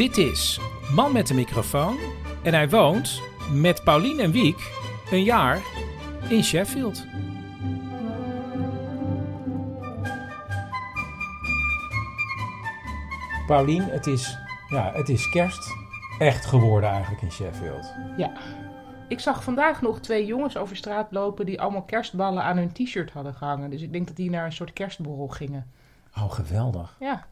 Dit is Man met de microfoon en hij woont met Paulien en Wiek een jaar in Sheffield. Paulien, het is, ja, het is kerst echt geworden eigenlijk in Sheffield. Ja. Ik zag vandaag nog twee jongens over straat lopen die allemaal kerstballen aan hun t-shirt hadden gehangen. Dus ik denk dat die naar een soort kerstborrel gingen. Oh, geweldig. Ja.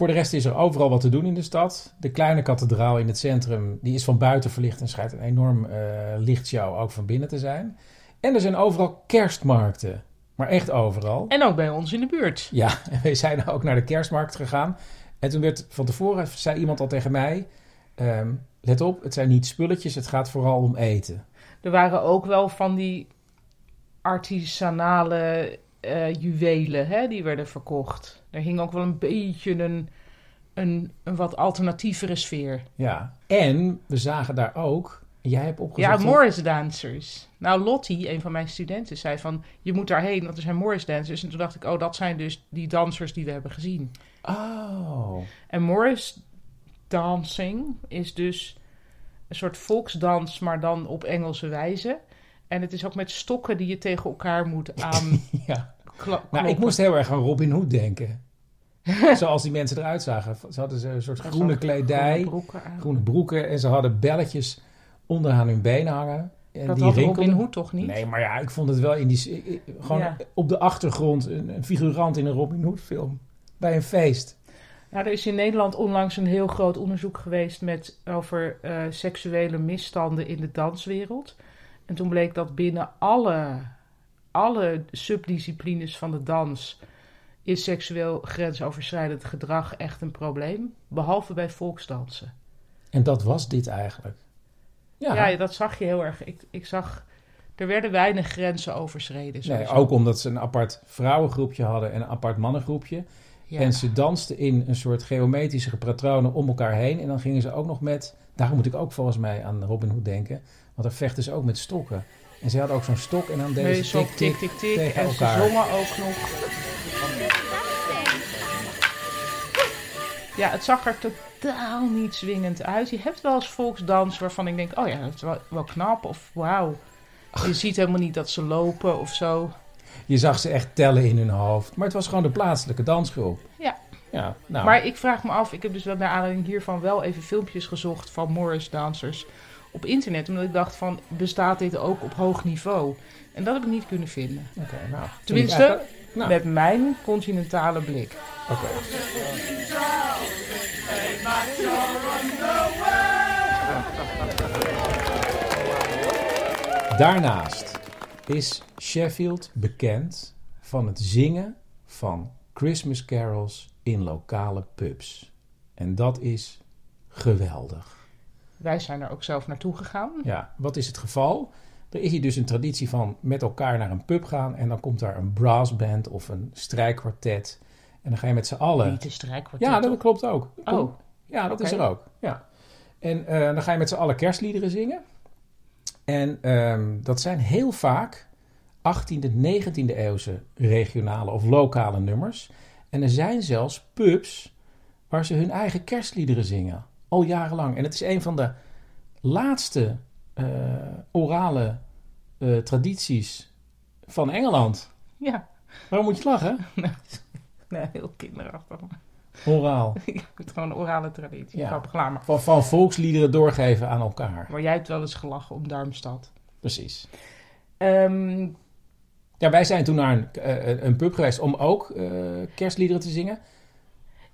Voor de rest is er overal wat te doen in de stad. De kleine kathedraal in het centrum die is van buiten verlicht en schijnt een enorm eh lichtshow ook van binnen te zijn. En er zijn overal kerstmarkten. Maar echt overal. En ook bij ons in de buurt. Ja, en we zijn ook naar de kerstmarkt gegaan. En toen werd van tevoren, zei iemand al tegen mij... ehm, let op, het zijn niet spulletjes, het gaat vooral om eten. Er waren ook wel van die artisanale eh, juwelen hè, die werden verkocht. Er hing ook wel een beetje een, een, een wat alternatievere sfeer. Ja. En we zagen daar ook... Jij hebt opgezocht... Ja, Morris dancers. Nou, Lottie, een van mijn studenten, zei van... je moet daarheen, want er zijn Morris dancers. En toen dacht ik, oh, dat zijn dus die dansers die we hebben gezien. Oh, En Morris dancing is dus een soort volksdans, maar dan op Engelse wijze. En het is ook met stokken die je tegen elkaar moet aan ja. Nou, ik moest heel erg aan Robin Hood denken. Zoals die mensen eruit zagen. Ze hadden een soort groene kledij, groene broeken aan. groene broeken en ze hadden belletjes onderaan hun benen hangen. En Dat die had rinkelden. Robin Hood toch niet? Nee, maar ja, ik vond het wel in die... Gewoon Ja. op de achtergrond een, een figurant in een Robin Hood film. Bij een feest. Nou, er is in Nederland onlangs een heel groot onderzoek geweest met, over eh, seksuele misstanden in de danswereld. En toen bleek dat binnen alle, alle subdisciplines van de dans is seksueel grensoverschrijdend gedrag echt een probleem. Behalve bij volksdansen. En dat was dit eigenlijk. Ja, Ja, dat zag je heel erg. Ik, ik zag, er werden weinig grenzen overschreden. nee, ook omdat ze een apart vrouwengroepje hadden en een apart mannengroepje. Ja. En ze dansten in een soort geometrische patronen om elkaar heen. En dan gingen ze ook nog met... Daar moet ik ook volgens mij aan Robin Hood denken. Want daar vechten ze ook met stokken. En ze hadden ook zo'n stok en dan deden ze tik, tik, tik, tik, tegen En ze elkaar. zongen ook nog. Ja, het zag er totaal niet zwingend uit. Je hebt wel eens volksdans waarvan ik denk... oh ja, dat is wel, wel knap of wauw. Je ziet helemaal niet dat ze lopen of zo. Je zag ze echt tellen in hun hoofd. Maar het was gewoon de plaatselijke dansgroep. Ja. Ja, nou. Maar ik vraag me af, ik heb dus wel naar aanleiding hiervan wel even filmpjes gezocht van Morris dansers op internet. Omdat ik dacht van, bestaat dit ook op hoog niveau? En dat heb ik niet kunnen vinden. Oké, nou. Tenminste, eigenlijk- nou, Met mijn continentale blik. oké. Daarnaast is Sheffield bekend van het zingen van Christmas carols in lokale pubs. En dat is geweldig. Wij zijn er ook zelf naartoe gegaan. Ja, wat is het geval? Er is hier dus een traditie van met elkaar naar een pub gaan en dan komt daar een brassband of een strijkkwartet. En dan ga je met z'n allen. Niet de strijkkwartet. Ja, dat klopt ook. Oh. Ja, dat is er ook. Ja. En eh, dan ga je met z'n allen kerstliederen zingen. En ehm, dat zijn heel vaak 18e, 19e eeuwse regionale of lokale nummers. En er zijn zelfs pubs waar ze hun eigen kerstliederen zingen. Al jarenlang. En het is een van de laatste eh, orale eh, tradities van Engeland. Ja, Waarom moet je lachen? nee, heel kinderachtig. Oraal. het is gewoon een orale traditie. Ja. Grappig, laat maar. Van, van volksliederen doorgeven aan elkaar. Maar jij hebt wel eens gelachen om Darmstad. Precies. Ehm, Ja, wij zijn toen naar een, eh, een pub geweest om ook eh, kerstliederen te zingen.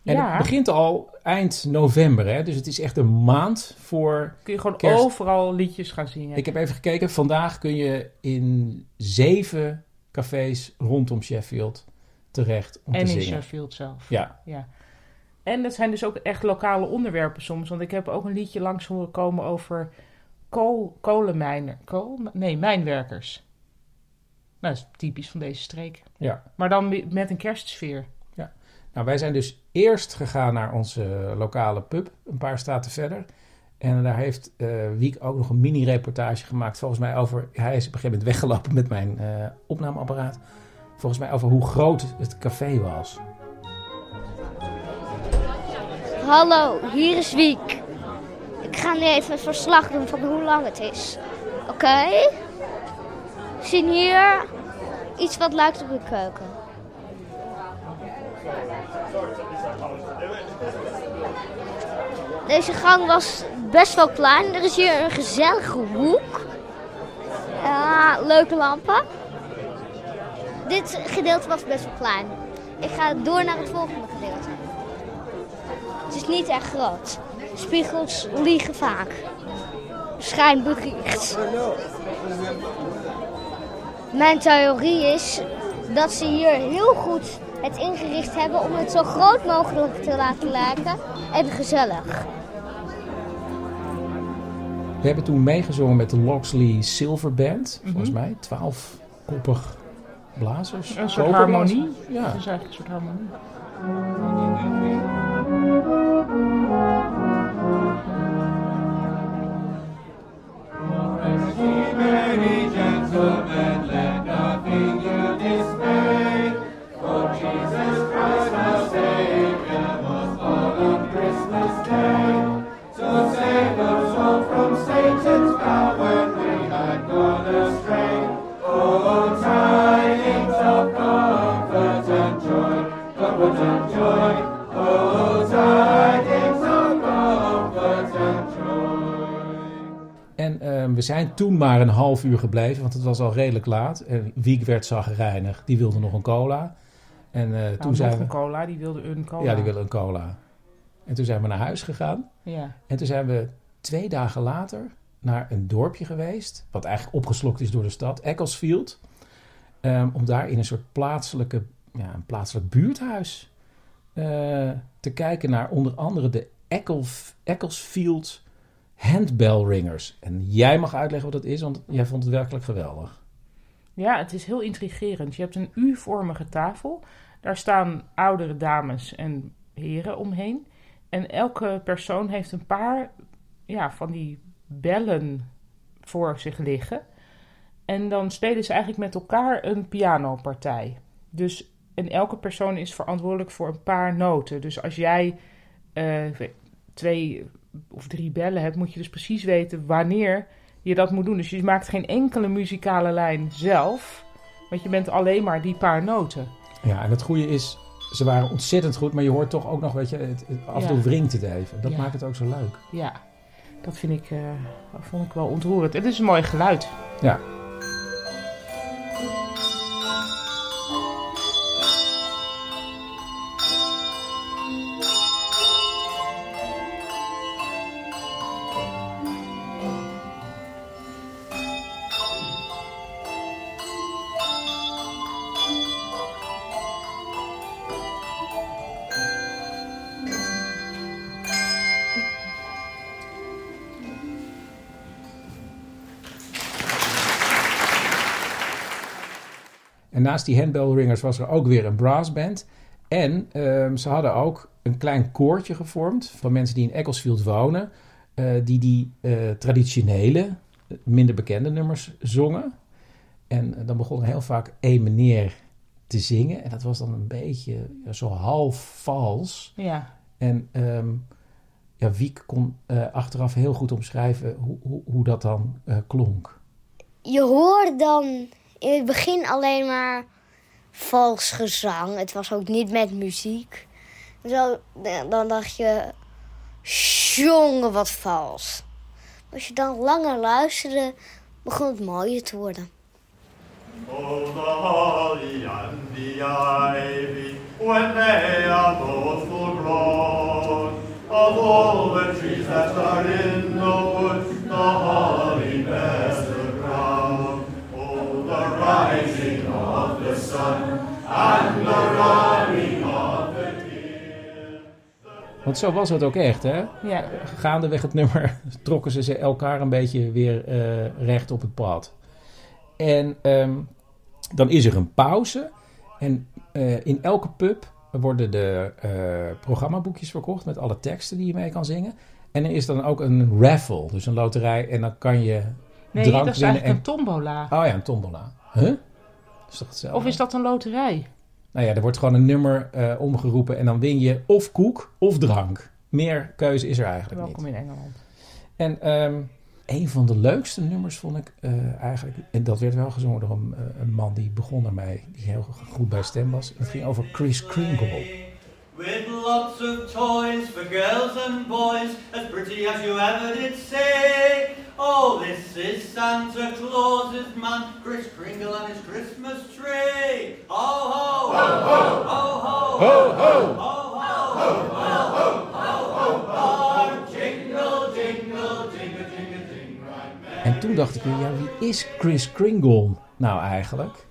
En Ja. het begint al eind november, hè? dus het is echt een maand voor... kun je gewoon Kerst. overal liedjes gaan zingen. Ik heb even gekeken, vandaag kun je in zeven cafés rondom Sheffield terecht om En te in zingen. Sheffield zelf. Ja, Ja. En dat zijn dus ook echt lokale onderwerpen soms. Want ik heb ook een liedje langs horen komen over kool, kolenmijner. Kool? Nee, mijnwerkers. Nou, dat is typisch van deze streek. ja. Maar dan met een kerstsfeer. Nou, wij zijn dus eerst gegaan naar onze lokale pub, een paar straten verder. En daar heeft eh, Wiek ook nog een mini-reportage gemaakt, volgens mij over... Hij is op een gegeven moment weggelopen met mijn eh, opnameapparaat. Volgens mij over hoe groot het café was. Hallo, hier is Wiek. Ik ga nu even een verslag doen van hoe lang het is. Oké? We zien hier iets wat lijkt op een keuken. Deze gang was best wel klein. Er is hier een gezellige hoek. Ja, leuke lampen. Dit gedeelte was best wel klein. Ik ga door naar het volgende gedeelte. Het is niet echt groot. Spiegels liegen vaak. Schijnbericht. Mijn theorie is dat ze hier heel goed het ingericht hebben om het zo groot mogelijk te laten lijken en gezellig. We hebben toen meegezongen met de Loxley Silver Band, volgens mij. Twaalfkoppig blazers. Een soort harmonie. Ja. Dat is eigenlijk een soort harmonie. We zijn toen maar een half uur gebleven, want het was al redelijk laat. En Wiek werd zagrijnig, die wilde nog een cola. En Nou, toen nog zijn een we... cola, die wilde een cola. Ja, die wilde een cola. En toen zijn we naar huis gegaan. Ja. En toen zijn we twee dagen later naar een dorpje geweest, wat eigenlijk opgeslokt is door de stad, Ecclesfield. Ehm, om daar in een soort plaatselijke, ja, een plaatselijk buurthuis te kijken naar onder andere de Eccles- Ecclesfield handbell ringers. En jij mag uitleggen wat dat is, want jij vond het werkelijk geweldig. Ja, het is heel intrigerend. Je hebt een U-vormige tafel. Daar staan oudere dames en heren omheen. En elke persoon heeft een paar ja, van die bellen voor zich liggen. En dan spelen ze eigenlijk met elkaar een pianopartij. Dus, en elke persoon is verantwoordelijk voor een paar noten. Dus als jij eh, twee of drie bellen hebt, moet je dus precies weten wanneer je dat moet doen. Dus je maakt geen enkele muzikale lijn zelf, want je bent alleen maar die paar noten. Ja, en het goede is, ze waren ontzettend goed, maar je hoort toch ook nog, weet je, het, het- af en toe wringt het even. Dat Ja. maakt het ook zo leuk. Ja, dat vind ik, eh, dat vond ik wel ontroerend. Het is een mooi geluid. Ja. Naast die handbell ringers was er ook weer een brassband. En ehm, ze hadden ook een klein koortje gevormd van mensen die in Ecclesfield wonen. eh, die die eh, traditionele, minder bekende nummers zongen. En eh, dan begon er heel vaak één meneer te zingen. En dat was dan een beetje ja, zo half vals. Ja, En ehm, ja, Wiek kon eh, achteraf heel goed omschrijven hoe, hoe, hoe dat dan eh, klonk. Je hoorde dan in het begin alleen maar vals gezang. Het was ook niet met muziek. Zo, dan dacht je, jongen, wat vals. Als je dan langer luisterde, begon het mooier te worden. Of all the trees that are in the the holly bears want zo was het ook echt, hè? Ja, Gaandeweg het nummer trokken ze elkaar een beetje weer eh, recht op het pad. En ehm, dan is er een pauze. En eh, in elke pub worden de eh, programmaboekjes verkocht met alle teksten die je mee kan zingen. En er is dan ook een raffle, dus een loterij. En dan kan je nee, drank dat is winnen. eigenlijk En... een tombola. Oh ja, een tombola. Huh? Dat is toch hetzelfde? Of is dat een loterij? Nou ja, er wordt gewoon een nummer eh, omgeroepen en dan win je of koek of drank. Meer keuze is er eigenlijk niet. Welkom in Engeland. En ehm, een van de leukste nummers vond ik eh, eigenlijk, en dat werd wel gezongen door een, eh, een man die begon ermee, die heel goed bij stem was. Het ging over Chris Kringle. With lots of toys for girls and boys, as pretty as you ever did say. Oh, this is Santa Claus's man, Chris Kringle and his Christmas tree. Ho ho! Ho ho! Ho ho! Ho ho! Ho ho! Ho ho! Ho ho! En toen dacht ik weer, ja, wie is Chris Kringle nou eigenlijk?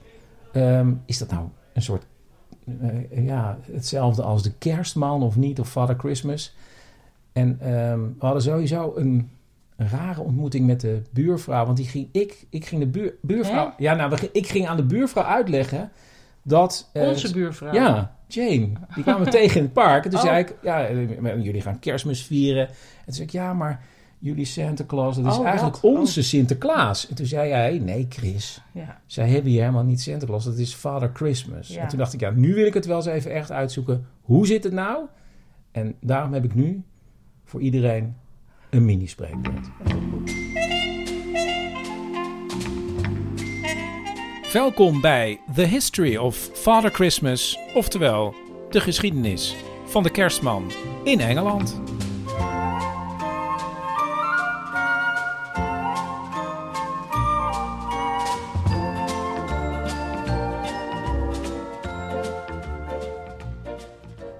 Um, is dat nou een soort eh, ja, hetzelfde als de kerstman of niet, of Father Christmas? En ehm, we hadden sowieso een, een rare ontmoeting met de buurvrouw, want die ging, ik, ik ging de buur, buurvrouw, ja, nou, we ik ging aan de buurvrouw uitleggen dat... eh, Onze buurvrouw. Ja, Jane. Die kwamen we tegen in het park. En toen Oh. zei ik, ja, eh, jullie gaan kerstmis vieren. En toen zei ik, ja, maar jullie Santa Claus, dat is Oh, eigenlijk wat? onze Sinterklaas. En toen zei jij, nee Chris, Ja. zij hebben hier helemaal niet Santa Claus, dat is Father Christmas. Ja. En toen dacht ik, ja, nu wil ik het wel eens even echt uitzoeken. Hoe zit het nou? En daarom heb ik nu voor iedereen een mini-spreekwoord. Welkom bij The History of Father Christmas, oftewel de geschiedenis van de kerstman in Engeland.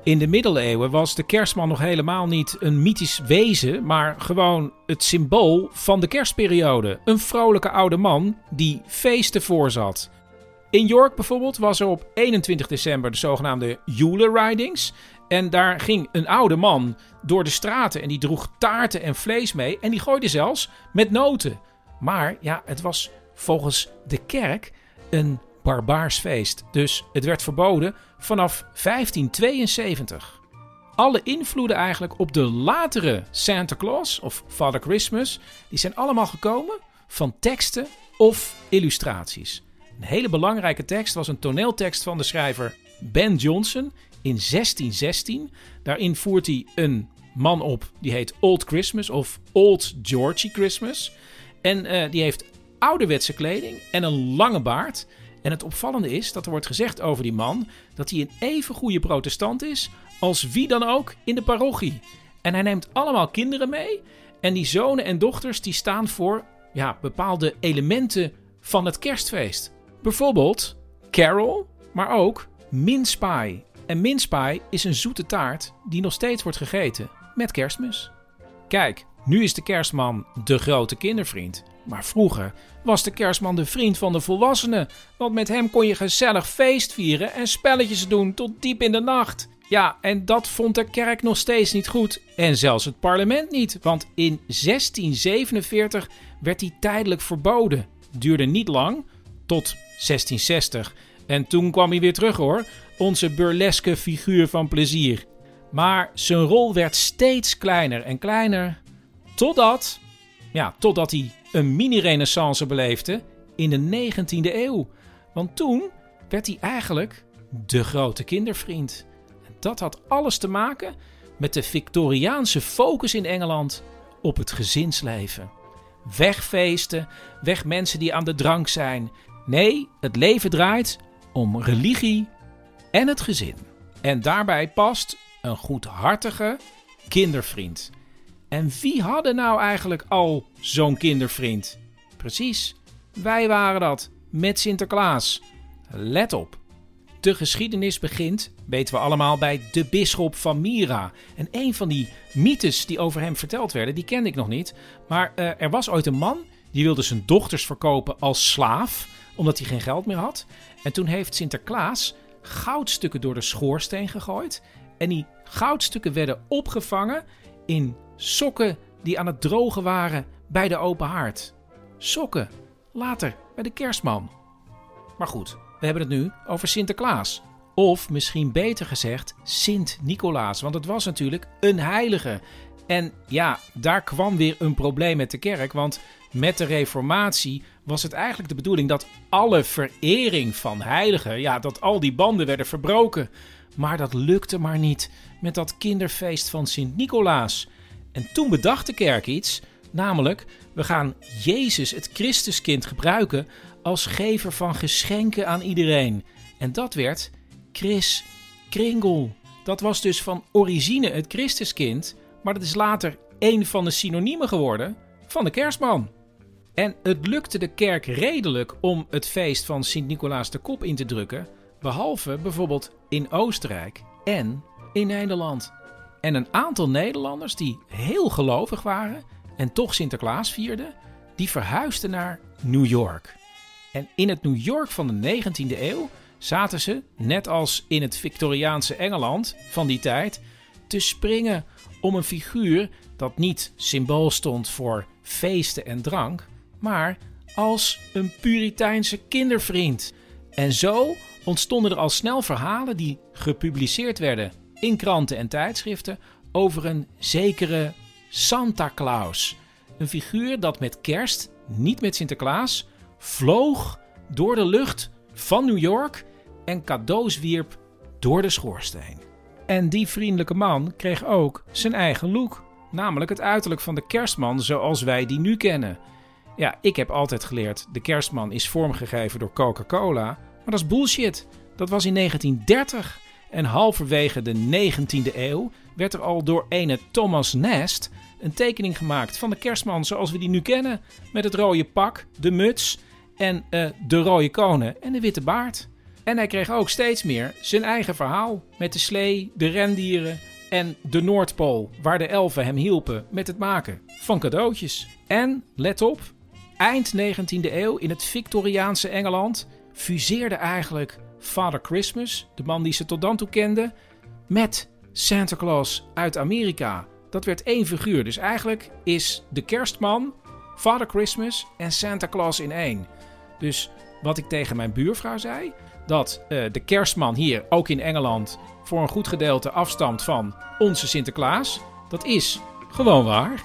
In de middeleeuwen was de kerstman nog helemaal niet een mythisch wezen, maar gewoon het symbool van de kerstperiode. Een vrolijke oude man die feesten voorzat. In York bijvoorbeeld was er op 21 december de zogenaamde Yule Ridings. En daar ging een oude man door de straten en die droeg taarten en vlees mee. En die gooide zelfs met noten. Maar ja, het was volgens de kerk een barbaars feest. Dus het werd verboden vanaf 1572. Alle invloeden eigenlijk op de latere Santa Claus of Father Christmas, die zijn allemaal gekomen van teksten of illustraties. Een hele belangrijke tekst was een toneeltekst van de schrijver Ben Jonson in 1616. Daarin voert hij een man op die heet Old Christmas of Old Georgie Christmas. En eh, die heeft ouderwetse kleding en een lange baard. En het opvallende is dat er wordt gezegd over die man dat hij een even goede protestant is als wie dan ook in de parochie. En hij neemt allemaal kinderen mee. En die zonen en dochters die staan voor ja, bepaalde elementen van het kerstfeest. Bijvoorbeeld Carol, maar ook mince pie. En mince pie is een zoete taart die nog steeds wordt gegeten met kerstmis. Kijk, nu is de kerstman de grote kindervriend. Maar vroeger was de kerstman de vriend van de volwassenen. Want met hem kon je gezellig feest vieren en spelletjes doen tot diep in de nacht. Ja, en dat vond de kerk nog steeds niet goed. En zelfs het parlement niet. Want in 1647 werd hij tijdelijk verboden. Duurde niet lang, tot 1660. En toen kwam hij weer terug hoor. Onze burleske figuur van plezier. Maar zijn rol werd steeds kleiner en kleiner. Totdat, ja, totdat hij een mini-renaissance beleefde in de 19e eeuw. Want toen werd hij eigenlijk de grote kindervriend. En dat had alles te maken met de Victoriaanse focus in Engeland op het gezinsleven. Wegfeesten, weg mensen die aan de drank zijn. Nee, het leven draait om religie en het gezin. En daarbij past een goedhartige kindervriend. En wie hadden nou eigenlijk al zo'n kindervriend? Precies, wij waren dat met Sinterklaas. Let op. De geschiedenis begint, weten we allemaal, bij de bisschop van Myra. En een van die mythes die over hem verteld werden, die kende ik nog niet. Maar eh, er was ooit een man die wilde zijn dochters verkopen als slaaf, omdat hij geen geld meer had. En toen heeft Sinterklaas goudstukken door de schoorsteen gegooid. En die goudstukken werden opgevangen in sokken die aan het drogen waren bij de open haard. Sokken, later bij de kerstman. Maar goed, we hebben het nu over Sinterklaas. Of misschien beter gezegd Sint-Nicolaas, want het was natuurlijk een heilige. En ja, daar kwam weer een probleem met de kerk, want met de Reformatie was het eigenlijk de bedoeling dat alle verering van heiligen, ja, dat al die banden werden verbroken. Maar dat lukte maar niet met dat kinderfeest van Sint-Nicolaas. En toen bedacht de kerk iets, namelijk we gaan Jezus, het Christuskind, gebruiken als gever van geschenken aan iedereen. En dat werd Chris Kringle. Dat was dus van origine het Christuskind, maar dat is later een van de synoniemen geworden van de kerstman. En het lukte de kerk redelijk om het feest van Sint-Nicolaas de kop in te drukken, behalve bijvoorbeeld in Oostenrijk en in Nederland. En een aantal Nederlanders die heel gelovig waren en toch Sinterklaas vierden, die verhuisden naar New York. En in het New York van de 19e eeuw zaten ze, net als in het Victoriaanse Engeland van die tijd, te springen om een figuur dat niet symbool stond voor feesten en drank, maar als een Puriteinse kindervriend. En zo ontstonden er al snel verhalen die gepubliceerd werden in kranten en tijdschriften over een zekere Santa Claus. Een figuur dat met kerst, niet met Sinterklaas, vloog door de lucht van New York en cadeaus wierp door de schoorsteen. En die vriendelijke man kreeg ook zijn eigen look, namelijk het uiterlijk van de kerstman zoals wij die nu kennen. Ja, ik heb altijd geleerd, de kerstman is vormgegeven door Coca-Cola, maar dat is bullshit. Dat was in 1930 en halverwege de 19e eeuw werd er al door ene Thomas Nast een tekening gemaakt van de kerstman zoals we die nu kennen, met het rode pak, de muts en eh, de rode konen en de witte baard. En hij kreeg ook steeds meer zijn eigen verhaal met de slee, de rendieren en de Noordpool, waar de elfen hem hielpen met het maken van cadeautjes. En, let op, eind 19e eeuw in het Victoriaanse Engeland fuseerde eigenlijk Father Christmas, de man die ze tot dan toe kenden, met Santa Claus uit Amerika. Dat werd één figuur. Dus eigenlijk is de kerstman, Father Christmas en Santa Claus in één. Dus wat ik tegen mijn buurvrouw zei, dat eh, de kerstman hier, ook in Engeland, voor een goed gedeelte afstamt van onze Sinterklaas. Dat is gewoon waar.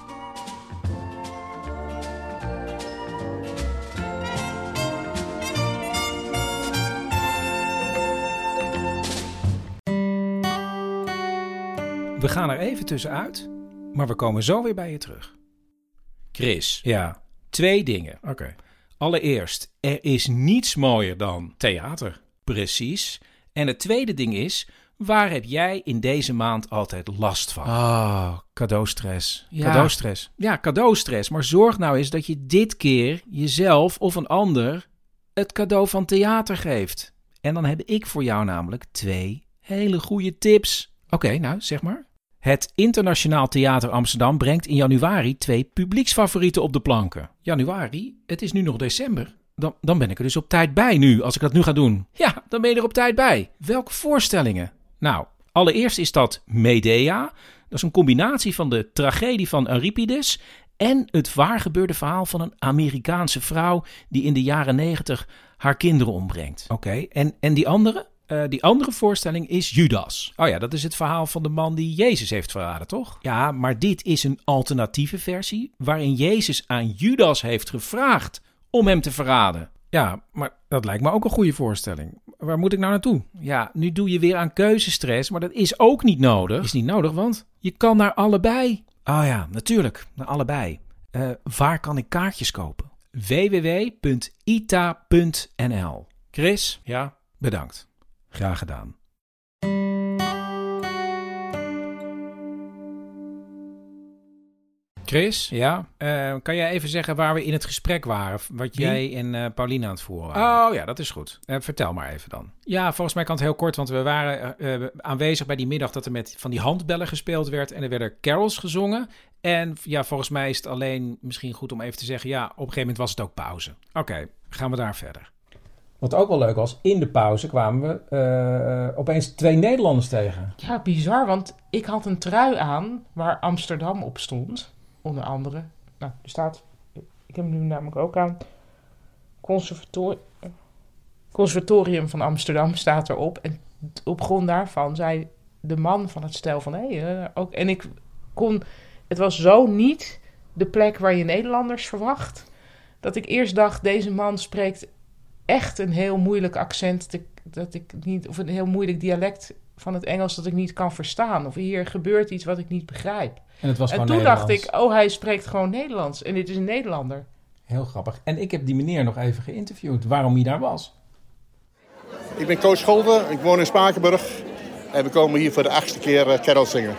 We gaan er even tussenuit, maar we komen zo weer bij je terug. Chris, ja, twee dingen. Oké. Allereerst, er is niets mooier dan theater. Precies. En het tweede ding is, waar heb jij in deze maand altijd last van? Ah, cadeaustress. Ja. Cadeaustress. Ja, cadeaustress. Maar zorg nou eens dat je dit keer jezelf of een ander het cadeau van theater geeft. En dan heb ik voor jou namelijk twee hele goede tips. Oké, nou zeg maar. Het Internationaal Theater Amsterdam brengt in januari twee publieksfavorieten op de planken. Januari? Het is nu nog december. Dan, dan ben ik er dus op tijd bij nu, als ik dat nu ga doen. Ja, dan ben je er op tijd bij. Welke voorstellingen? Nou, allereerst is dat Medea. Dat is een combinatie van de tragedie van Euripides en het waargebeurde verhaal van een Amerikaanse vrouw die in de jaren negentig haar kinderen ombrengt. Oké, en, en die andere? Eh, die andere voorstelling is Judas. Oh ja, dat is het verhaal van de man die Jezus heeft verraden, toch? Ja, maar dit is een alternatieve versie waarin Jezus aan Judas heeft gevraagd om hem te verraden. Ja, maar dat lijkt me ook een goede voorstelling. Waar moet ik nou naartoe? Ja, nu doe je weer aan keuzestress, maar dat is ook niet nodig. Is niet nodig, want je kan naar allebei. Oh ja, natuurlijk, naar allebei. Eh, waar kan ik kaartjes kopen? www.ita.nl Chris, ja, bedankt. Graag gedaan. Chris, ja, eh, kan jij even zeggen waar we in het gesprek waren? Wat jij en eh Paulina aan het voeren waren? Oh ja, dat is goed. Eh, vertel maar even dan. Ja, volgens mij kan het heel kort, want we waren aanwezig bij die middag dat er met van die handbellen gespeeld werd en er werden carols gezongen. En ja, volgens mij is het alleen misschien goed om even te zeggen, ja, op een gegeven moment was het ook pauze. Oké, gaan we daar verder. Wat ook wel leuk was, in de pauze kwamen we eh, opeens twee Nederlanders tegen. Ja, bizar, want ik had een trui aan waar Amsterdam op stond. Onder andere. Nou, er staat, ik heb hem nu namelijk ook aan. Conservator Conservatorium van Amsterdam staat erop. En op grond daarvan zei de man van het stel van... Hé, hey, eh, ook, en ik kon... Het was zo niet de plek waar je Nederlanders verwacht... dat ik eerst dacht, deze man spreekt echt een heel moeilijk accent... dat ik, dat ik niet, of een heel moeilijk dialect van het Engels dat ik niet kan verstaan. Of hier gebeurt iets wat ik niet begrijp. En het was En toen dacht ik, oh, hij spreekt gewoon Nederlands. En dit is een Nederlander. Heel grappig. En ik heb die meneer nog even geïnterviewd waarom hij daar was. Ik ben Koos Scholder, ik woon in Spakenburg. En we komen hier voor de achtste keer uh, carol zingen.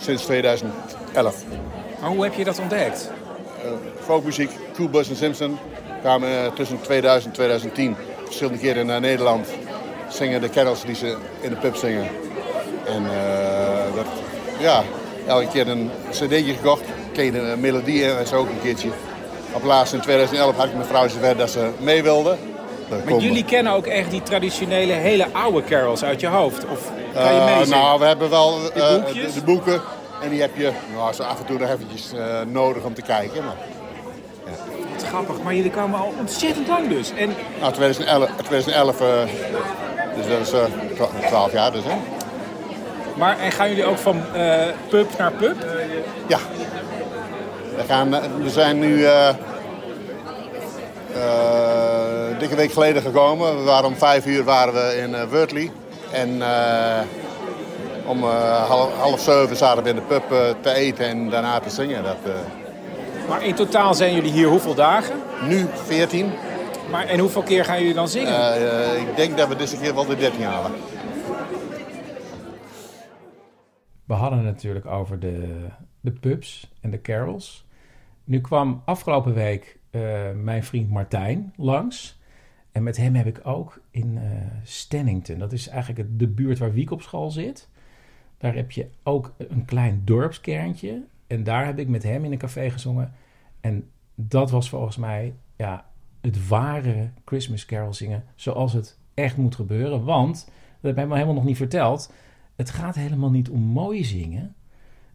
Sinds 2011. Maar hoe heb je dat ontdekt? Uh, folkmuziek, Cool Bus en Simpson kwamen tussen 2000 en 2010 verschillende keren naar Nederland. Zingen de carols die ze in de pub zingen. En uh, dat, ja, elke keer een cd'tje gekocht. Ken je de melodie en zo ook een keertje. Op laatst in 2011 had ik mijn vrouw zover dat ze mee wilde. Maar jullie kennen ook echt die traditionele hele oude carols uit je hoofd? Of kan je Uh, meezingen? nou, we hebben wel uh, De boekjes? de, de boeken. En die heb je nou, zo af en toe nog eventjes nodig om te kijken. Maar, Wat grappig, maar jullie komen al ontzettend lang dus. En nou, 2011, 2011 uh, dus dat is uh, 12 jaar dus, hè? Maar en gaan jullie ook van uh, pub naar pub? Ja. We, gaan, uh, we zijn nu uh, dikke week geleden gekomen. We waren om vijf uur waren we in uh, Wordley. En uh, om half, half zeven zaten we in de pub te eten en daarna te zingen. Dat, Maar in totaal zijn jullie hier hoeveel dagen? nu 14. Maar, en hoeveel keer gaan jullie dan zingen? Uh, uh, ik denk dat we deze keer wel de 13 halen. We hadden het natuurlijk over de, de pubs en de carols. Nu kwam afgelopen week uh, mijn vriend Martijn langs. En met hem heb ik ook in uh, Stennington, dat is eigenlijk de buurt waar Wiek op school zit. Daar heb je ook een klein dorpskerntje. En daar heb ik met hem in een café gezongen. En dat was volgens mij ja, het ware Christmas carol zingen zoals het echt moet gebeuren. Want, dat heb ik me helemaal nog niet verteld, het gaat helemaal niet om mooi zingen.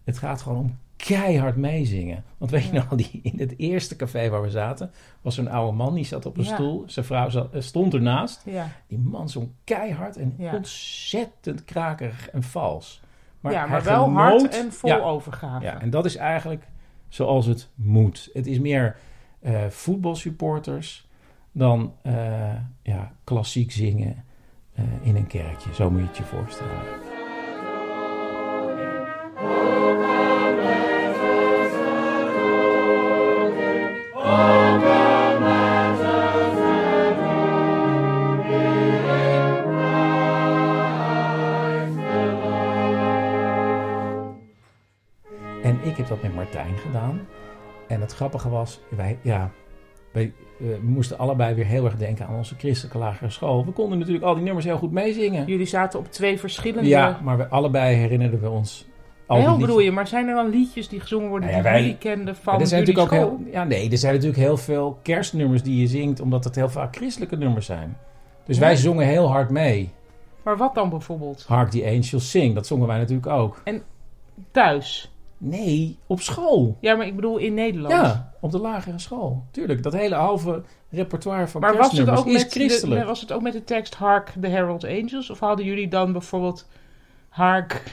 Het gaat gewoon om keihard meezingen. Want weet je nog, die, in het eerste café waar we zaten, was zo'n oude man die zat op een ja. stoel. Zijn vrouw zat, stond ernaast. Ja. Die man zong keihard en ontzettend krakerig en vals. Maar, ja, maar wel genoot, hard en vol overgave. Ja, en dat is eigenlijk zoals het moet. Het is meer uh, voetbalsupporters dan uh, ja, klassiek zingen uh, in een kerkje. Zo moet je het je voorstellen. Grappige was, wij, ja, wij uh, moesten allebei weer heel erg denken aan onze christelijke lagere school. We konden natuurlijk al die nummers heel goed meezingen. Jullie zaten op twee verschillende... Ja, maar we allebei herinnerden we ons... Al heel bedoel je, maar zijn er dan liedjes die gezongen worden nou ja, die wij, jullie kenden van er zijn natuurlijk school? ook heel, Ja, nee, er zijn natuurlijk heel veel kerstnummers die je zingt... omdat het heel vaak christelijke nummers zijn. Dus wij zongen heel hard mee. Maar wat dan bijvoorbeeld? Hark the Angels Sing, dat zongen wij natuurlijk ook. En thuis? Nee, op school. Ja, maar ik bedoel in Nederland. Ja, op de lagere school. Tuurlijk, dat hele halve repertoire van maar was het, ook is met christelijk. De, was het ook met de tekst Hark the Herald Angels? Of hadden jullie dan bijvoorbeeld Hark,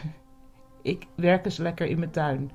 ik werk eens lekker in mijn tuin?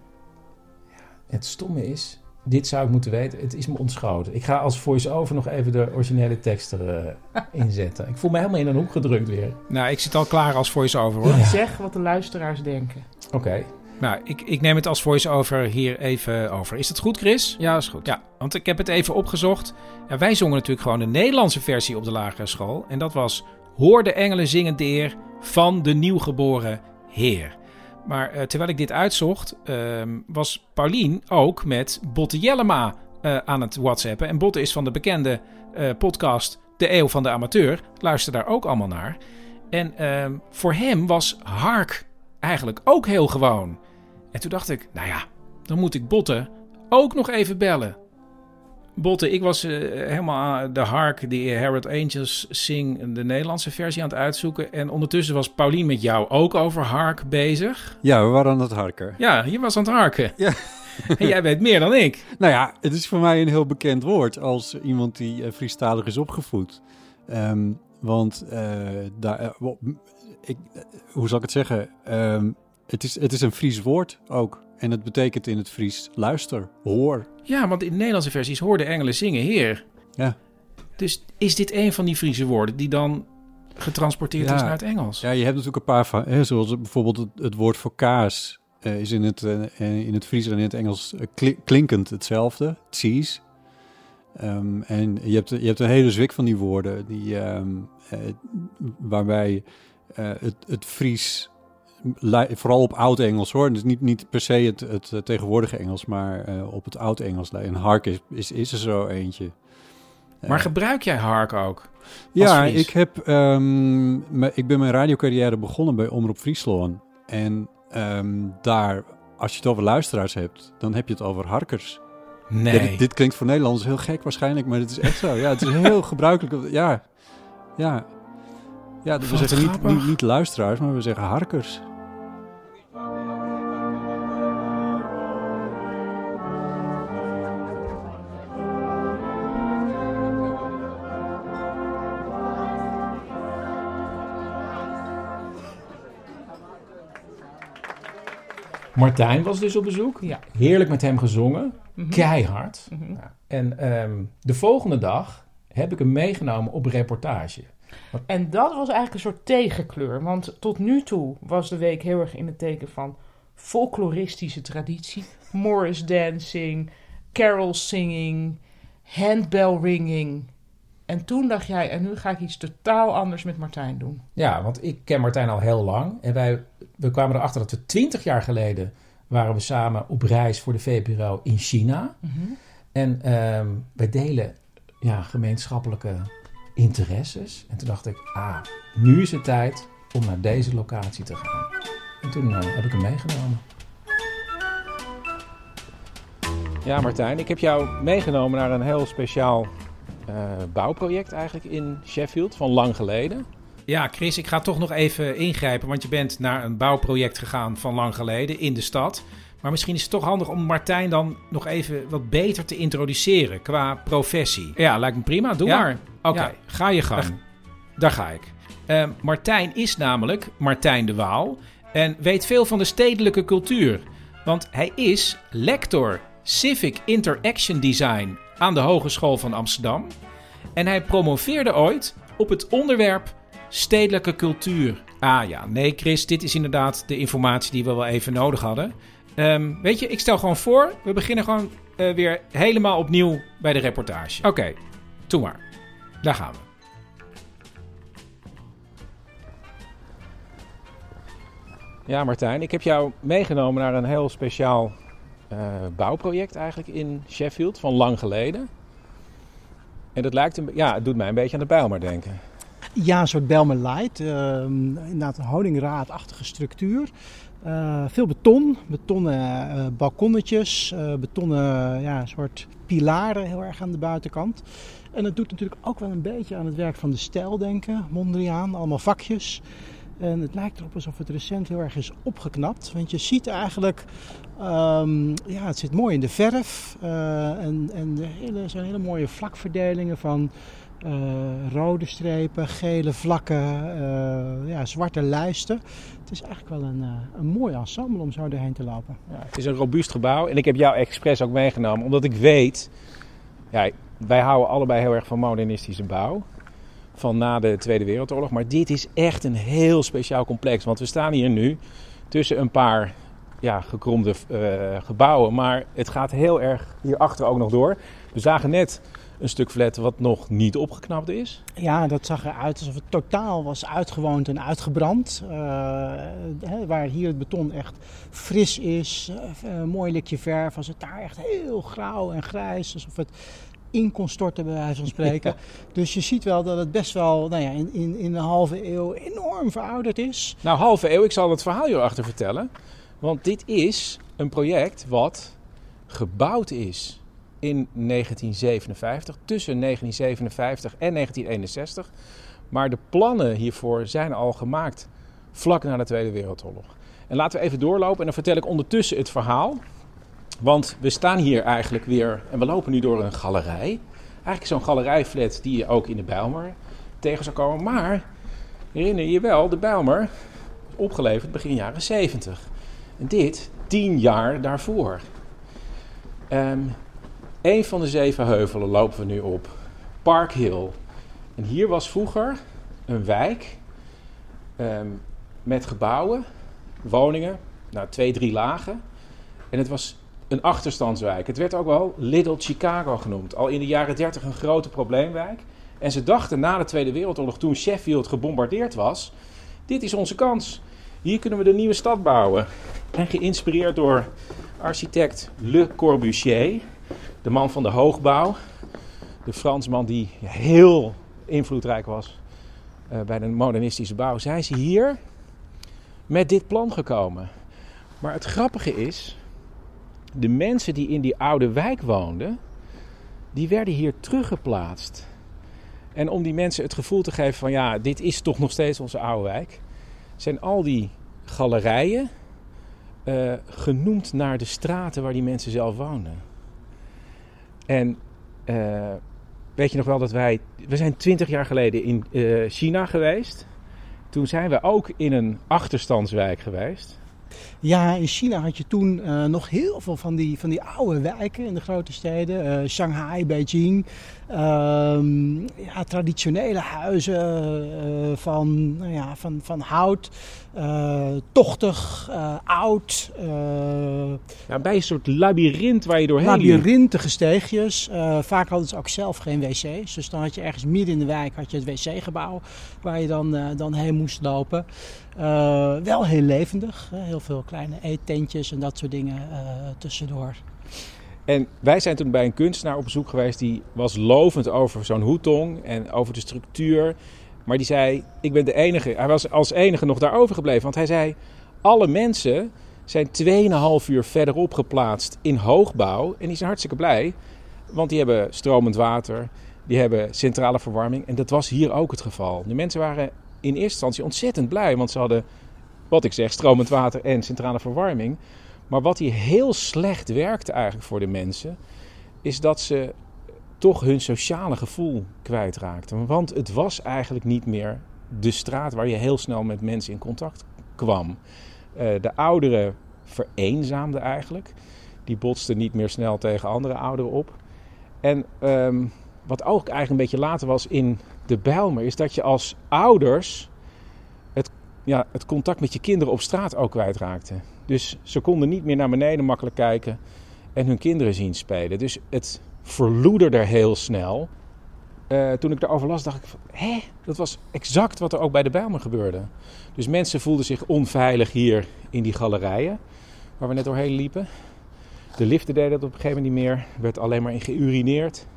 Ja, het stomme is, dit zou ik moeten weten, het is me ontschoten. Ik ga als voice-over nog even de originele tekst er uh, inzetten. Ik voel me helemaal in een hoek gedrukt weer. Nou, ik zit al klaar als voice-over hoor. Ja. Zeg wat de luisteraars denken. Oké. Okay. Nou, ik, ik neem het als voice-over hier even over. Is dat goed, Chris? Ja, dat is goed. Ja, want ik heb het even opgezocht. Ja, wij zongen natuurlijk gewoon de Nederlandse versie op de lagere school. En dat was Hoor de engelen zingen deer van de nieuwgeboren Heer. Maar uh, terwijl ik dit uitzocht, uh, was Paulien ook met Botte Jellema uh, aan het whatsappen. En Botte is van de bekende uh, podcast De Eeuw van de Amateur. Luister daar ook allemaal naar. En ehm, voor hem was Hark eigenlijk ook heel gewoon. En toen dacht ik, nou ja, dan moet ik Botte ook nog even bellen. Botte, ik was eh, helemaal aan de hark die Harold Angels Sing, de Nederlandse versie, aan het uitzoeken. En ondertussen was Paulien met jou ook over hark bezig. Ja, we waren aan het harken. Ja, je was aan het harken. Ja. En jij weet meer dan ik. Nou ja, het is voor mij een heel bekend woord als iemand die uh, Friestalig is opgevoed. Ehm, want uh, daar, uh, ik, hoe zal ik het zeggen? Um, het, is, het is een Fries woord ook. En het betekent in het Fries luister, hoor. Ja, want in de Nederlandse versies hoorde engelen zingen heer. Ja. Dus is dit een van die Friese woorden die dan getransporteerd Ja. is naar het Engels? Ja, je hebt natuurlijk een paar van, hè, zoals bijvoorbeeld het, het woord voor kaas uh, is in het, uh, in het Fries en in het Engels uh, kli- klinkend hetzelfde, cheese. Um, en je hebt, je hebt een hele zwik van die woorden die, um, waarbij het, het Fries vooral op oud-Engels hoor. Dus niet, niet per se het, het tegenwoordige Engels, maar uh, op het oud-Engels. En hark is, is, is er zo eentje. Maar uh, gebruik jij hark ook? Ja, ik, heb, um, ik ben mijn radiocarrière begonnen bij Omroep Friesland. En um, daar, als je het over luisteraars hebt, dan heb je het over harkers. Nee. Ja, dit, dit, klinkt voor Nederlanders heel gek waarschijnlijk, maar het is echt zo. Ja, het is heel gebruikelijk. Ja, ja. Ja, we zeggen niet, niet, niet luisteraars, maar we zeggen harkers. Martijn was dus op bezoek. Ja. Heerlijk met hem gezongen. Mhm. Keihard. Mhm. Ja. En ehm, de volgende dag heb ik hem meegenomen op reportage. En dat was eigenlijk een soort tegenkleur. Want tot nu toe was de week heel erg in het teken van folkloristische traditie. Morris dancing, carol singing, handbell ringing. En toen dacht jij, en nu ga ik iets totaal anders met Martijn doen. Ja, want ik ken Martijn al heel lang. En wij we kwamen erachter dat we twintig jaar geleden waren we samen op reis voor de VPRO in China. Mm-hmm. En um, wij delen ja, gemeenschappelijke interesses. En toen dacht ik, ah, nu is het tijd om naar deze locatie te gaan. En toen uh, heb ik hem meegenomen. Ja, Martijn, ik heb jou meegenomen naar een heel speciaal uh, bouwproject eigenlijk in Sheffield van lang geleden. Ja, Chris, ik ga toch nog even ingrijpen, want je bent naar een bouwproject gegaan van lang geleden in de stad. Maar misschien is het toch handig om Martijn dan nog even wat beter te introduceren qua professie. Ja, lijkt me prima. Doe Ja? maar. Oké, Ja. ga je gang. Daar ga ik. Eh, Martijn is namelijk Martijn de Waal en weet veel van de stedelijke cultuur. Want hij is lector Civic Interaction Design aan de Hogeschool van Amsterdam. En hij promoveerde ooit op het onderwerp stedelijke cultuur. Ah ja, nee Chris, dit is inderdaad de informatie die we wel even nodig hadden. Ehm, weet je, ik stel gewoon voor, we beginnen gewoon eh, weer helemaal opnieuw bij de reportage. Oké, doe maar. Daar gaan we. Ja, Martijn, ik heb jou meegenomen naar een heel speciaal uh, bouwproject eigenlijk in Sheffield van lang geleden. En dat lijkt een, ja, het doet mij een beetje aan de Bijlmer denken. Ja, een soort Belmer Light. Uh, inderdaad een honingraadachtige structuur. Uh, veel beton, betonnen uh, balkonnetjes, betonnen ja, soort pilaren heel erg aan de buitenkant. En dat doet natuurlijk ook wel een beetje aan het werk van de stijl denken, Mondriaan, allemaal vakjes. En het lijkt erop alsof het recent heel erg is opgeknapt. Want je ziet eigenlijk, um, ja, het zit mooi in de verf. Uh, en en er zijn hele mooie vlakverdelingen van uh, rode strepen, gele vlakken, uh, ja, zwarte lijsten. Het is eigenlijk wel een, een mooi ensemble om zo doorheen te lopen. Ja, het is een robuust gebouw en ik heb jou expres ook meegenomen. Omdat ik weet, ja, wij houden allebei heel erg van modernistische bouw van na de Tweede Wereldoorlog. Maar dit is echt een heel speciaal complex. Want we staan hier nu tussen een paar ja, gekromde uh, gebouwen. Maar het gaat heel erg hierachter ook nog door. We zagen net een stuk flat wat nog niet opgeknapt is. Ja, dat zag eruit alsof het totaal was uitgewoond en uitgebrand. Uh, hè, waar hier het beton echt fris is, uh, mooi likje verf, was het daar echt heel grauw en grijs. Alsof het in kon storten, bij wijze van spreken. Ja. Dus je ziet wel dat het best wel nou ja, in, in, in een halve eeuw enorm verouderd is. Nou, halve eeuw, ik zal het verhaal hierachter vertellen. Want dit is een project wat gebouwd is in 1957, tussen 1957 en 1961. Maar de plannen hiervoor zijn al gemaakt vlak na de Tweede Wereldoorlog. En laten we even doorlopen en dan vertel ik ondertussen het verhaal. Want we staan hier eigenlijk weer en we lopen nu door een galerij. Eigenlijk zo'n galerijflat die je ook in de Bijlmer tegen zou komen. Maar herinner je wel, de Bijlmer is opgeleverd begin jaren 70. En dit tien jaar daarvoor. Ehm een van de zeven heuvelen lopen we nu op. Park Hill. En hier was vroeger een wijk ehm, met gebouwen, woningen, nou twee, drie lagen. En het was een achterstandswijk. Het werd ook wel Little Chicago genoemd. Al in de jaren 30 een grote probleemwijk. En ze dachten na de Tweede Wereldoorlog, toen Sheffield gebombardeerd was, dit is onze kans. Hier kunnen we de nieuwe stad bouwen. En geïnspireerd door architect Le Corbusier, de man van de hoogbouw. De Fransman die heel invloedrijk was eh, bij de modernistische bouw. Zijn ze hier met dit plan gekomen. Maar het grappige is, de mensen die in die oude wijk woonden, die werden hier teruggeplaatst. En om die mensen het gevoel te geven van ja, dit is toch nog steeds onze oude wijk, zijn al die galerijen eh, genoemd naar de straten waar die mensen zelf woonden. En eh, weet je nog wel dat wij, we zijn twintig jaar geleden in eh, China geweest. Toen zijn we ook in een achterstandswijk geweest. Ja, in China had je toen eh, nog heel veel van die, van die oude wijken in de grote steden. Eh, Shanghai, Beijing. Ehm, ja, traditionele huizen eh, van, nou ja, van, van hout. tochtig, oud. Ja, bij een soort labyrint waar je doorheen liep. labyrintige steegjes. Vaak hadden ze ook zelf geen wc's. Dus dan had je ergens midden in de wijk had je het wc-gebouw waar je dan, dan heen moest lopen. Eh, wel heel levendig. Heel veel kleine eettentjes en dat soort dingen eh, tussendoor. En wij zijn toen bij een kunstenaar op bezoek geweest die was lovend over zo'n hoetong en over de structuur. Maar die zei, ik ben de enige, hij was als enige nog daar overgebleven. Want hij zei, alle mensen zijn 2,5 uur verderop geplaatst in hoogbouw. En die zijn hartstikke blij, want die hebben stromend water, die hebben centrale verwarming. En dat was hier ook het geval. De mensen waren in eerste instantie ontzettend blij, want ze hadden, wat ik zeg, stromend water en centrale verwarming. Maar wat hier heel slecht werkte eigenlijk voor de mensen, is dat ze toch hun sociale gevoel kwijtraakten. Want het was eigenlijk niet meer de straat waar je heel snel met mensen in contact kwam. Eh, de ouderen vereenzaamden eigenlijk. Die botsten niet meer snel tegen andere ouderen op. En ehm, wat ook eigenlijk een beetje later was in de Bijlmer, is dat je als ouders het, ja, het contact met je kinderen op straat ook kwijtraakte. Dus ze konden niet meer naar beneden makkelijk kijken en hun kinderen zien spelen. Dus het verloederde heel snel. Eh, toen ik erover las, dacht ik van, hè? Dat was exact wat er ook bij de Bijlmer gebeurde. Dus mensen voelden zich onveilig hier in die galerijen, waar we net doorheen liepen. De liften deden dat op een gegeven moment niet meer. Er werd alleen maar in geurineerd.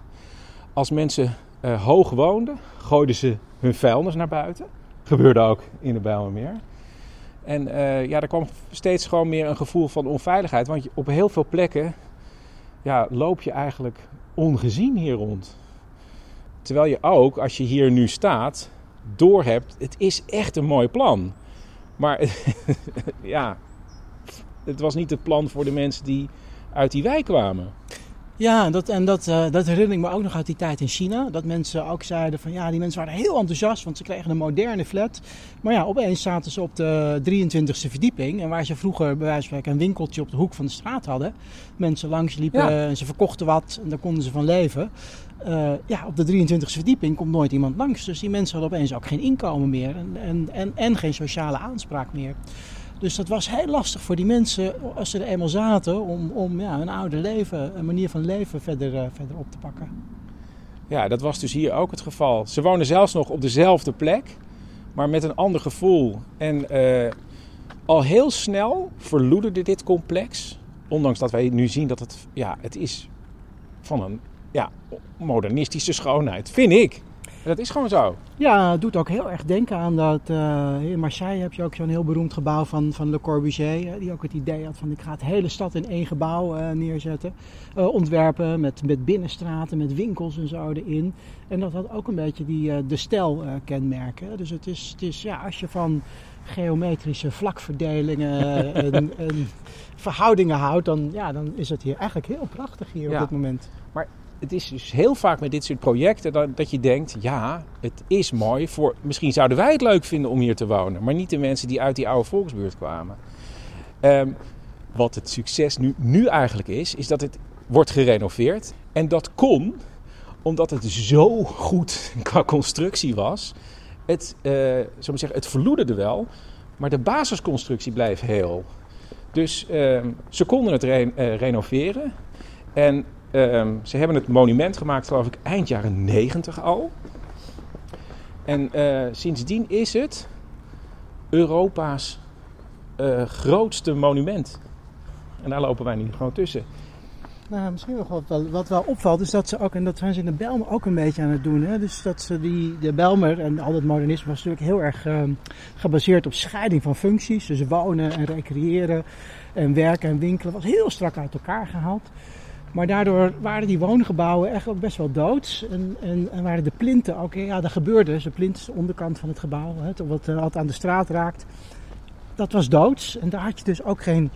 Als mensen eh, hoog woonden, gooiden ze hun vuilnis naar buiten. Gebeurde ook in de Bijlmermeer. En eh, ja, er kwam steeds gewoon meer een gevoel van onveiligheid. Want op heel veel plekken ja, loop je eigenlijk ongezien hier rond. Terwijl je ook, als je hier nu staat, doorhebt, het is echt een mooi plan. Maar ja, het was niet het plan voor de mensen die uit die wijk kwamen. Ja, en dat, en dat, eh, dat herinner ik me ook nog uit die tijd in China. Dat mensen ook zeiden van ja, die mensen waren heel enthousiast, want ze kregen een moderne flat. Maar ja, opeens zaten ze op de 23e verdieping. En waar ze vroeger bij wijze van spreken een winkeltje op de hoek van de straat hadden. Mensen langs liepen Ja. en ze verkochten wat en daar konden ze van leven. Eh, ja, op de 23e verdieping komt nooit iemand langs. Dus die mensen hadden opeens ook geen inkomen meer en, en, en, en geen sociale aanspraak meer. Dus dat was heel lastig voor die mensen als ze er eenmaal zaten om, om ja, hun oude leven, een manier van leven verder, eh, verder op te pakken. Ja, dat was dus hier ook het geval. Ze wonen zelfs nog op dezelfde plek, maar met een ander gevoel. En eh, al heel snel verloederde dit complex. Ondanks dat wij nu zien dat het, ja, het is van een ja, modernistische schoonheid, vind ik. Dat is gewoon zo. Ja, het doet ook heel erg denken aan dat. eh, in Marseille heb je ook zo'n heel beroemd gebouw van, van Le Corbusier. eh, die ook het idee had van: ik ga het hele stad in één gebouw eh, neerzetten. Ontwerpen met, met binnenstraten, met winkels en zo erin. En dat had ook een beetje die, de stijl kenmerken. Dus het is, het is, ja, als je van geometrische vlakverdelingen en, en verhoudingen houdt, dan, ja, dan is het hier eigenlijk heel prachtig hier Ja. op dit moment. Maar het is dus heel vaak met dit soort projecten dat, dat je denkt: ja, het is mooi. Voor, misschien zouden wij het leuk vinden om hier te wonen, maar niet de mensen die uit die oude volksbuurt kwamen. Ehm, wat het succes nu, nu eigenlijk is, is dat het wordt gerenoveerd. En dat kon omdat het zo goed qua constructie was. Het, maar zeggen, het verloederde wel, maar de basisconstructie bleef heel. Dus ehm, ze konden het eh, renoveren. En ehm, ze hebben het monument gemaakt, geloof ik, eind jaren 90 al. En eh, sindsdien is het Europa's eh, grootste monument. En daar lopen wij nu gewoon tussen. Nou, misschien nog wat wel, wat wel opvalt, is dat ze ook, en dat zijn ze in de Belmer ook een beetje aan het doen. Hè? Dus dat ze die, de Belmer en al dat modernisme was natuurlijk heel erg eh, gebaseerd op scheiding van functies. Dus wonen en recreëren en werken en winkelen was heel strak uit elkaar gehaald. Maar daardoor waren die woongebouwen echt ook best wel doods. En, en, en waren de plinten ook, ja, dat gebeurde. Dus de plint is de onderkant van het gebouw, hè, wat eh, altijd aan de straat raakt. Dat was doods. En daar had je dus ook geen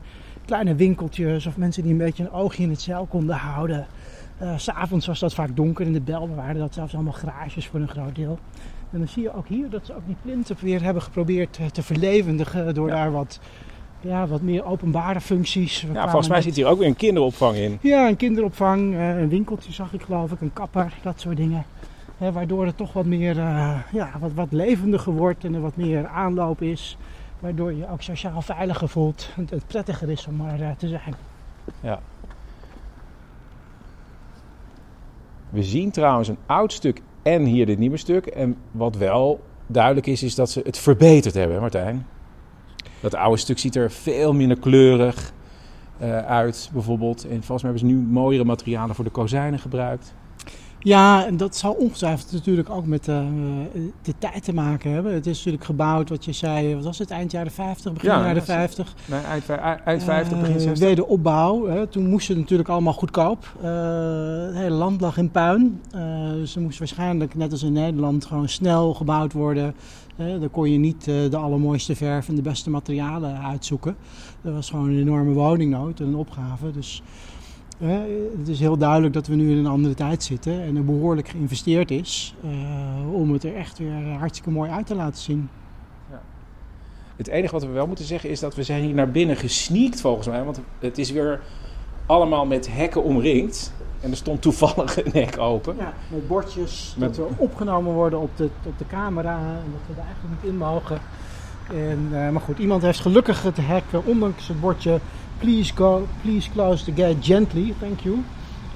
kleine winkeltjes of mensen die een beetje een oogje in het zeil konden houden. Eh, S S'avonds was dat vaak donker in de Belmen waren dat zelfs allemaal garages voor een groot deel. En dan zie je ook hier dat ze ook die plinten weer hebben geprobeerd te verlevendigen door daar wat, ja, wat meer openbare functies. We Ja, volgens mij zit hier ook weer een kinderopvang in. ja, een kinderopvang, eh, een winkeltje zag ik geloof ik, een kapper, dat soort dingen. Waardoor het toch wat meer, eh, ja, wat, wat levendiger wordt en er wat meer aanloop is. Waardoor je ook sociaal veiliger voelt en het prettiger is om maar eh, te zijn. Ja. We zien trouwens een oud stuk en hier dit nieuwe stuk. En wat wel duidelijk is, is dat ze het verbeterd hebben, Martijn. Dat oude stuk ziet er veel minder kleurig eh, uit, bijvoorbeeld. En volgens hebben ze nu mooiere materialen voor de kozijnen gebruikt. Ja, en dat zal ongetwijfeld natuurlijk ook met eh, de tijd te maken hebben. Het is natuurlijk gebouwd, wat je zei, wat was het, eind jaren 50, begin Ja, jaren dat is- 50. Nee, eind, eind 50, begin Eh, 60. Wederopbouw. Hè. Toen moest het natuurlijk allemaal goedkoop. Eh, het hele land lag in puin. Dus er moest waarschijnlijk, net als in Nederland, gewoon snel gebouwd worden. Dan kon je niet de allermooiste verf en de beste materialen uitzoeken. Er was gewoon een enorme woningnood en een opgave. Dus het is heel duidelijk dat we nu in een andere tijd zitten. En er behoorlijk geïnvesteerd is eh, om het er echt weer hartstikke mooi uit te laten zien. Het enige wat we wel moeten zeggen is dat we zijn hier naar binnen gesneakt volgens mij. Want het is weer allemaal met hekken omringd. En er stond toevallig een hek open. Ja, met bordjes, Met- dat we opgenomen worden op de, op de camera en dat we er eigenlijk niet in mogen. En, eh, maar goed, iemand heeft gelukkig het hek, eh, ondanks het bordje please, go, please close the gate gently, thank you,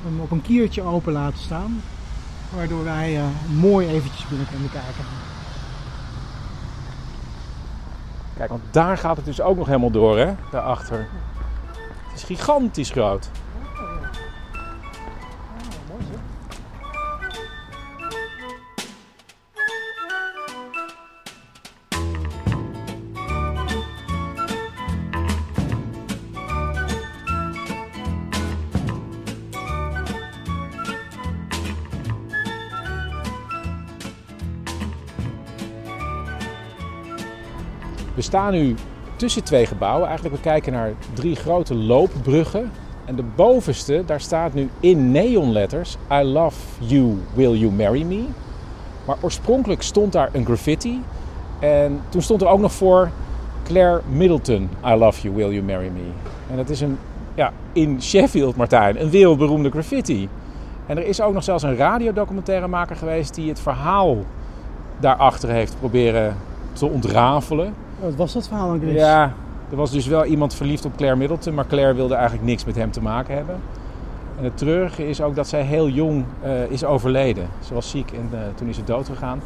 hem op een kiertje open laten staan. Waardoor wij eh, mooi eventjes binnen kunnen kijken. Kijk, want daar gaat het dus ook nog helemaal door, hè? Daarachter. Het is gigantisch groot. Staan nu tussen twee gebouwen. Eigenlijk, we kijken naar drie grote loopbruggen. En de bovenste, daar staat nu in neonletters... I love you, will you marry me? Maar oorspronkelijk stond daar een graffiti. En toen stond er ook nog voor... Claire Middleton, I love you, will you marry me? En dat is een, ja, in Sheffield, Martijn, een wereldberoemde graffiti. En er is ook nog zelfs een radiodocumentairemaker geweest... die het verhaal daarachter heeft proberen te ontrafelen. Wat was dat verhaal dan, Chris? Ja, er was dus wel iemand verliefd op Claire Middleton, maar Claire wilde eigenlijk niks met hem te maken hebben. En het treurige is ook dat zij heel jong eh, is overleden. Ze was ziek en eh, toen is ze dood gegaan.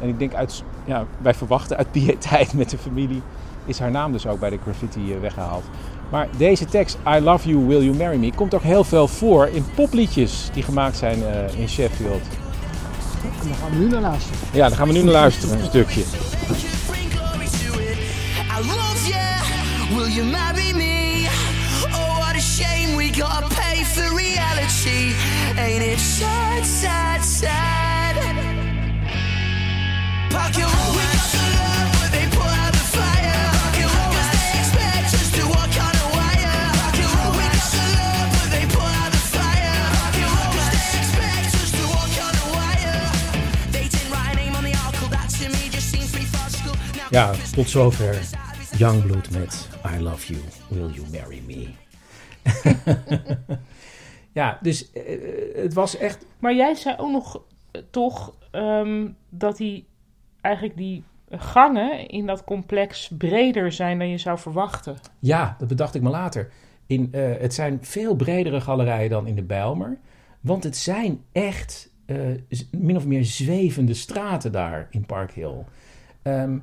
En ik denk uit, ja, wij verwachten uit pietijd met de familie, is haar naam dus ook bij de graffiti eh, weggehaald. Maar deze tekst, I love you, will you marry me, komt ook heel veel voor in popliedjes die gemaakt zijn in Sheffield. Daar gaan we nu naar luisteren. Ja, daar gaan we nu naar luisteren, een stukje. You. Will you marry me? Oh, what a shame we gotta pay for reality. Ain't it sad, sad, sad? Park your we got the love, but they put out the fire. Park your 'cause they expect us to walk on a wire. Park your we got the love, but they put out the fire. Park your 'cause they expect us to walk on a wire. They didn't write a name on the article. That to me just seems pretty farcical. Now Ja, tot zover Youngblood met I Love You, Will You Marry Me? ja, dus eh, het was echt... Maar jij zei ook nog eh, toch ehm, dat die eigenlijk die gangen in dat complex breder zijn dan je zou verwachten. Ja, dat bedacht ik me later. In, eh, het zijn veel bredere galerijen dan in de Bijlmer. Want het zijn echt eh, min of meer zwevende straten daar in Park Hill. Ehm,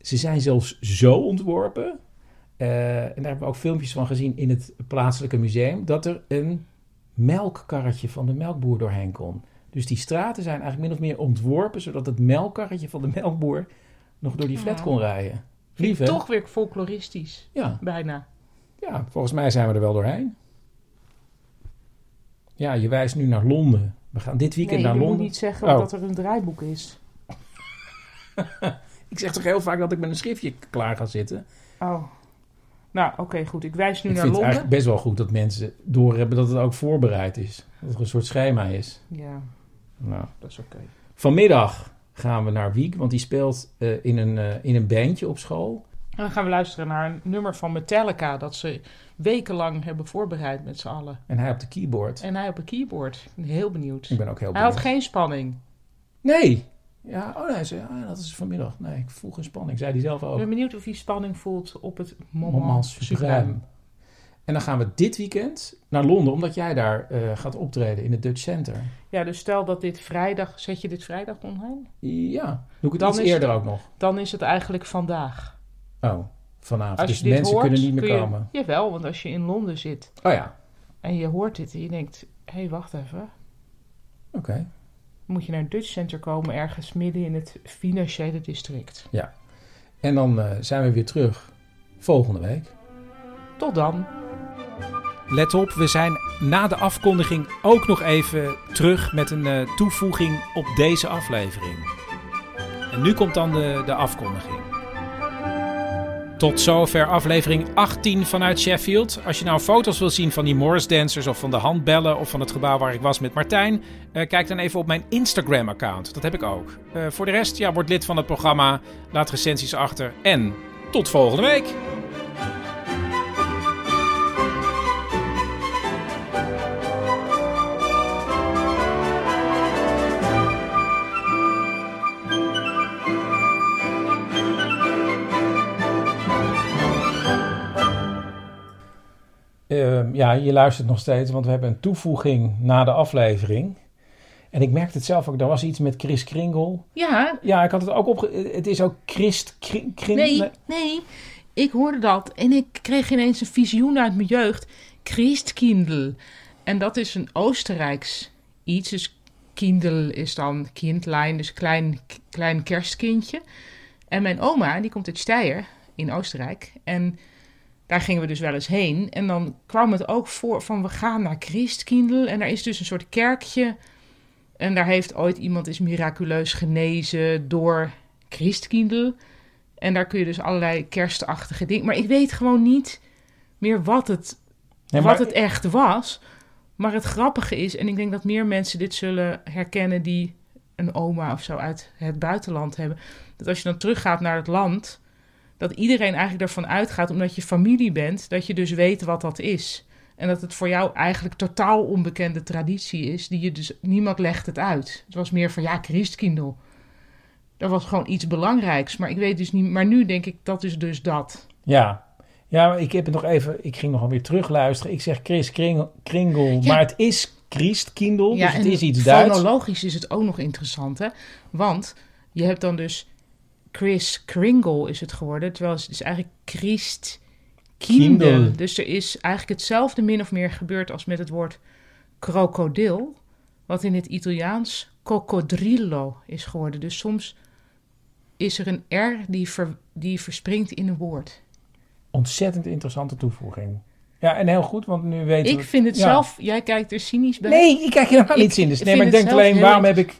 ze zijn zelfs zo ontworpen. eh, en daar hebben we ook filmpjes van gezien in het plaatselijke museum. Dat er een melkkarretje van de melkboer doorheen kon. Dus die straten zijn eigenlijk min of meer ontworpen. zodat het melkkarretje van de melkboer nog door die flat Ja. kon rijden. Lief, ik hè? toch weer folkloristisch. Ja. Bijna. Ja, volgens mij zijn we er wel doorheen. Ja, je wijst nu naar Londen. We gaan dit weekend nee, naar Londen. moet niet zeggen Oh. dat er een draaiboek is. Ik zeg toch heel vaak dat ik met een schriftje klaar ga zitten. Oh. Nou, oké, goed. Ik wijs nu ik naar vind het Londen. eigenlijk best wel goed dat mensen doorhebben dat het ook voorbereid is. Dat er een soort schema is. Ja, Nou. dat is oké. Vanmiddag gaan we naar Wiek, want die speelt eh, in, een, eh, in een bandje op school. En dan gaan we luisteren naar een nummer van Metallica... dat ze wekenlang hebben voorbereid met z'n allen. En hij op de keyboard. En hij op een keyboard. Ik ben heel benieuwd. Ik ben ook heel Hij had benieuwd. geen spanning. Nee. Ja, oh nee, ze, ah, dat is vanmiddag. Nee, ik voel geen spanning. Zei hij zelf Ik ook. ben benieuwd of hij spanning voelt op het moment, supreme. En dan gaan we dit weekend naar Londen, omdat jij daar eh, gaat optreden in het Dutch Center. Ja, dus stel dat dit vrijdag... Zet je dit vrijdag online? Ja, doe ik het Dan iets is eerder ook nog. Dan is het eigenlijk vandaag. Oh, vanavond. Als dus je mensen hoort, kunnen niet meer kun je- komen. Jawel, want als je in Londen zit Oh ja, en je hoort dit en je denkt... Hé, hey, wacht even. oké. Moet je naar het Dutch Center komen ergens midden in het financiële district. Ja. En dan eh, zijn we weer terug volgende week. Tot dan. Let op, we zijn na de afkondiging ook nog even terug met een eh, toevoeging op deze aflevering. En nu komt dan de, de afkondiging. Tot zover aflevering 18 vanuit Sheffield. Als je nou foto's wil zien van die Morris Dancers of van de handbellen of van het gebouw waar ik was met Martijn, eh, kijk dan even op mijn Instagram-account. Dat heb ik ook. Eh, voor de rest, ja, word lid van het programma, laat recensies achter en tot volgende week. Ja, je luistert nog steeds, want we hebben een toevoeging na de aflevering. En ik merkte het zelf ook, er was iets met Chris Kringle. Ja, Ja, ik had het ook opge... Het is ook Christ Kring... Kring- nee, nee. Ik hoorde dat en ik kreeg ineens een visioen uit mijn jeugd. Christkindl. En dat is een Oostenrijks iets. Dus kindel is dan kindlein, dus klein, klein kerstkindje. En mijn oma, die komt uit Steyr in Oostenrijk. En daar gingen we dus wel eens heen. En dan kwam het ook voor van we gaan naar Christkindl. En daar is dus een soort kerkje. En daar heeft ooit iemand is miraculeus genezen door Christkindl. En daar kun je dus allerlei kerstachtige dingen. Maar ik weet gewoon niet meer wat het, Nee, wat het echt was. Maar het grappige is, en ik denk dat meer mensen dit zullen herkennen die een oma of zo uit het buitenland hebben. Dat als je dan teruggaat naar het land, dat iedereen eigenlijk ervan uitgaat, omdat je familie bent, dat je dus weet wat dat is. En dat het voor jou eigenlijk totaal onbekende traditie is, die je dus, niemand legt het uit. Het was meer van, ja, Christkindl. Dat was gewoon iets belangrijks, maar ik weet dus niet, maar nu denk ik, dat is dus dat. Ja. Ja, maar ik heb het nog even... Ik ging nog alweer terugluisteren. Ik zeg Chris Kring- Kringle, maar het is Christkindl, dus het is iets Duits. Fonologisch is het ook nog interessant, hè? Want je hebt dan dus Chris Kringle is het geworden, terwijl het is eigenlijk Christ. Kindel. Dus er is eigenlijk hetzelfde min of meer gebeurd als met het woord krokodil, wat in het Italiaans cocodrillo is geworden. Dus soms is er een R die, ver- die verspringt in een woord. Ontzettend interessante toevoeging. Ja, en heel goed, want nu weten we... Ik vind het ja. zelf, jij kijkt er cynisch bij. Nee, ik kijk helemaal Ik niet in. Dus nee, maar ik denk alleen, waarom heb ik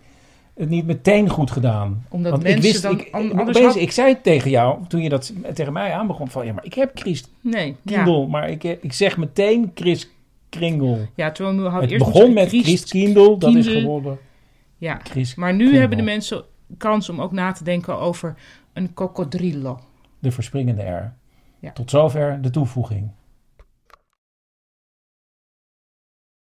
het niet meteen goed gedaan? Omdat Want mensen ik wist, dan ik, an- ik, anders opeens- had- ik zei tegen jou, toen je dat tegen mij aan begon, van ja, maar ik heb Chris Nee, Kindle, ja. maar ik, ik zeg meteen Chris Kringle. Ja, terwijl we hadden Het eerst begon met Christ- Chris Kindle, dat is geworden Ja, Chris maar nu hebben de mensen kans om ook na te denken over een cocodrillo. de verspringende R. Ja. Tot zover de toevoeging.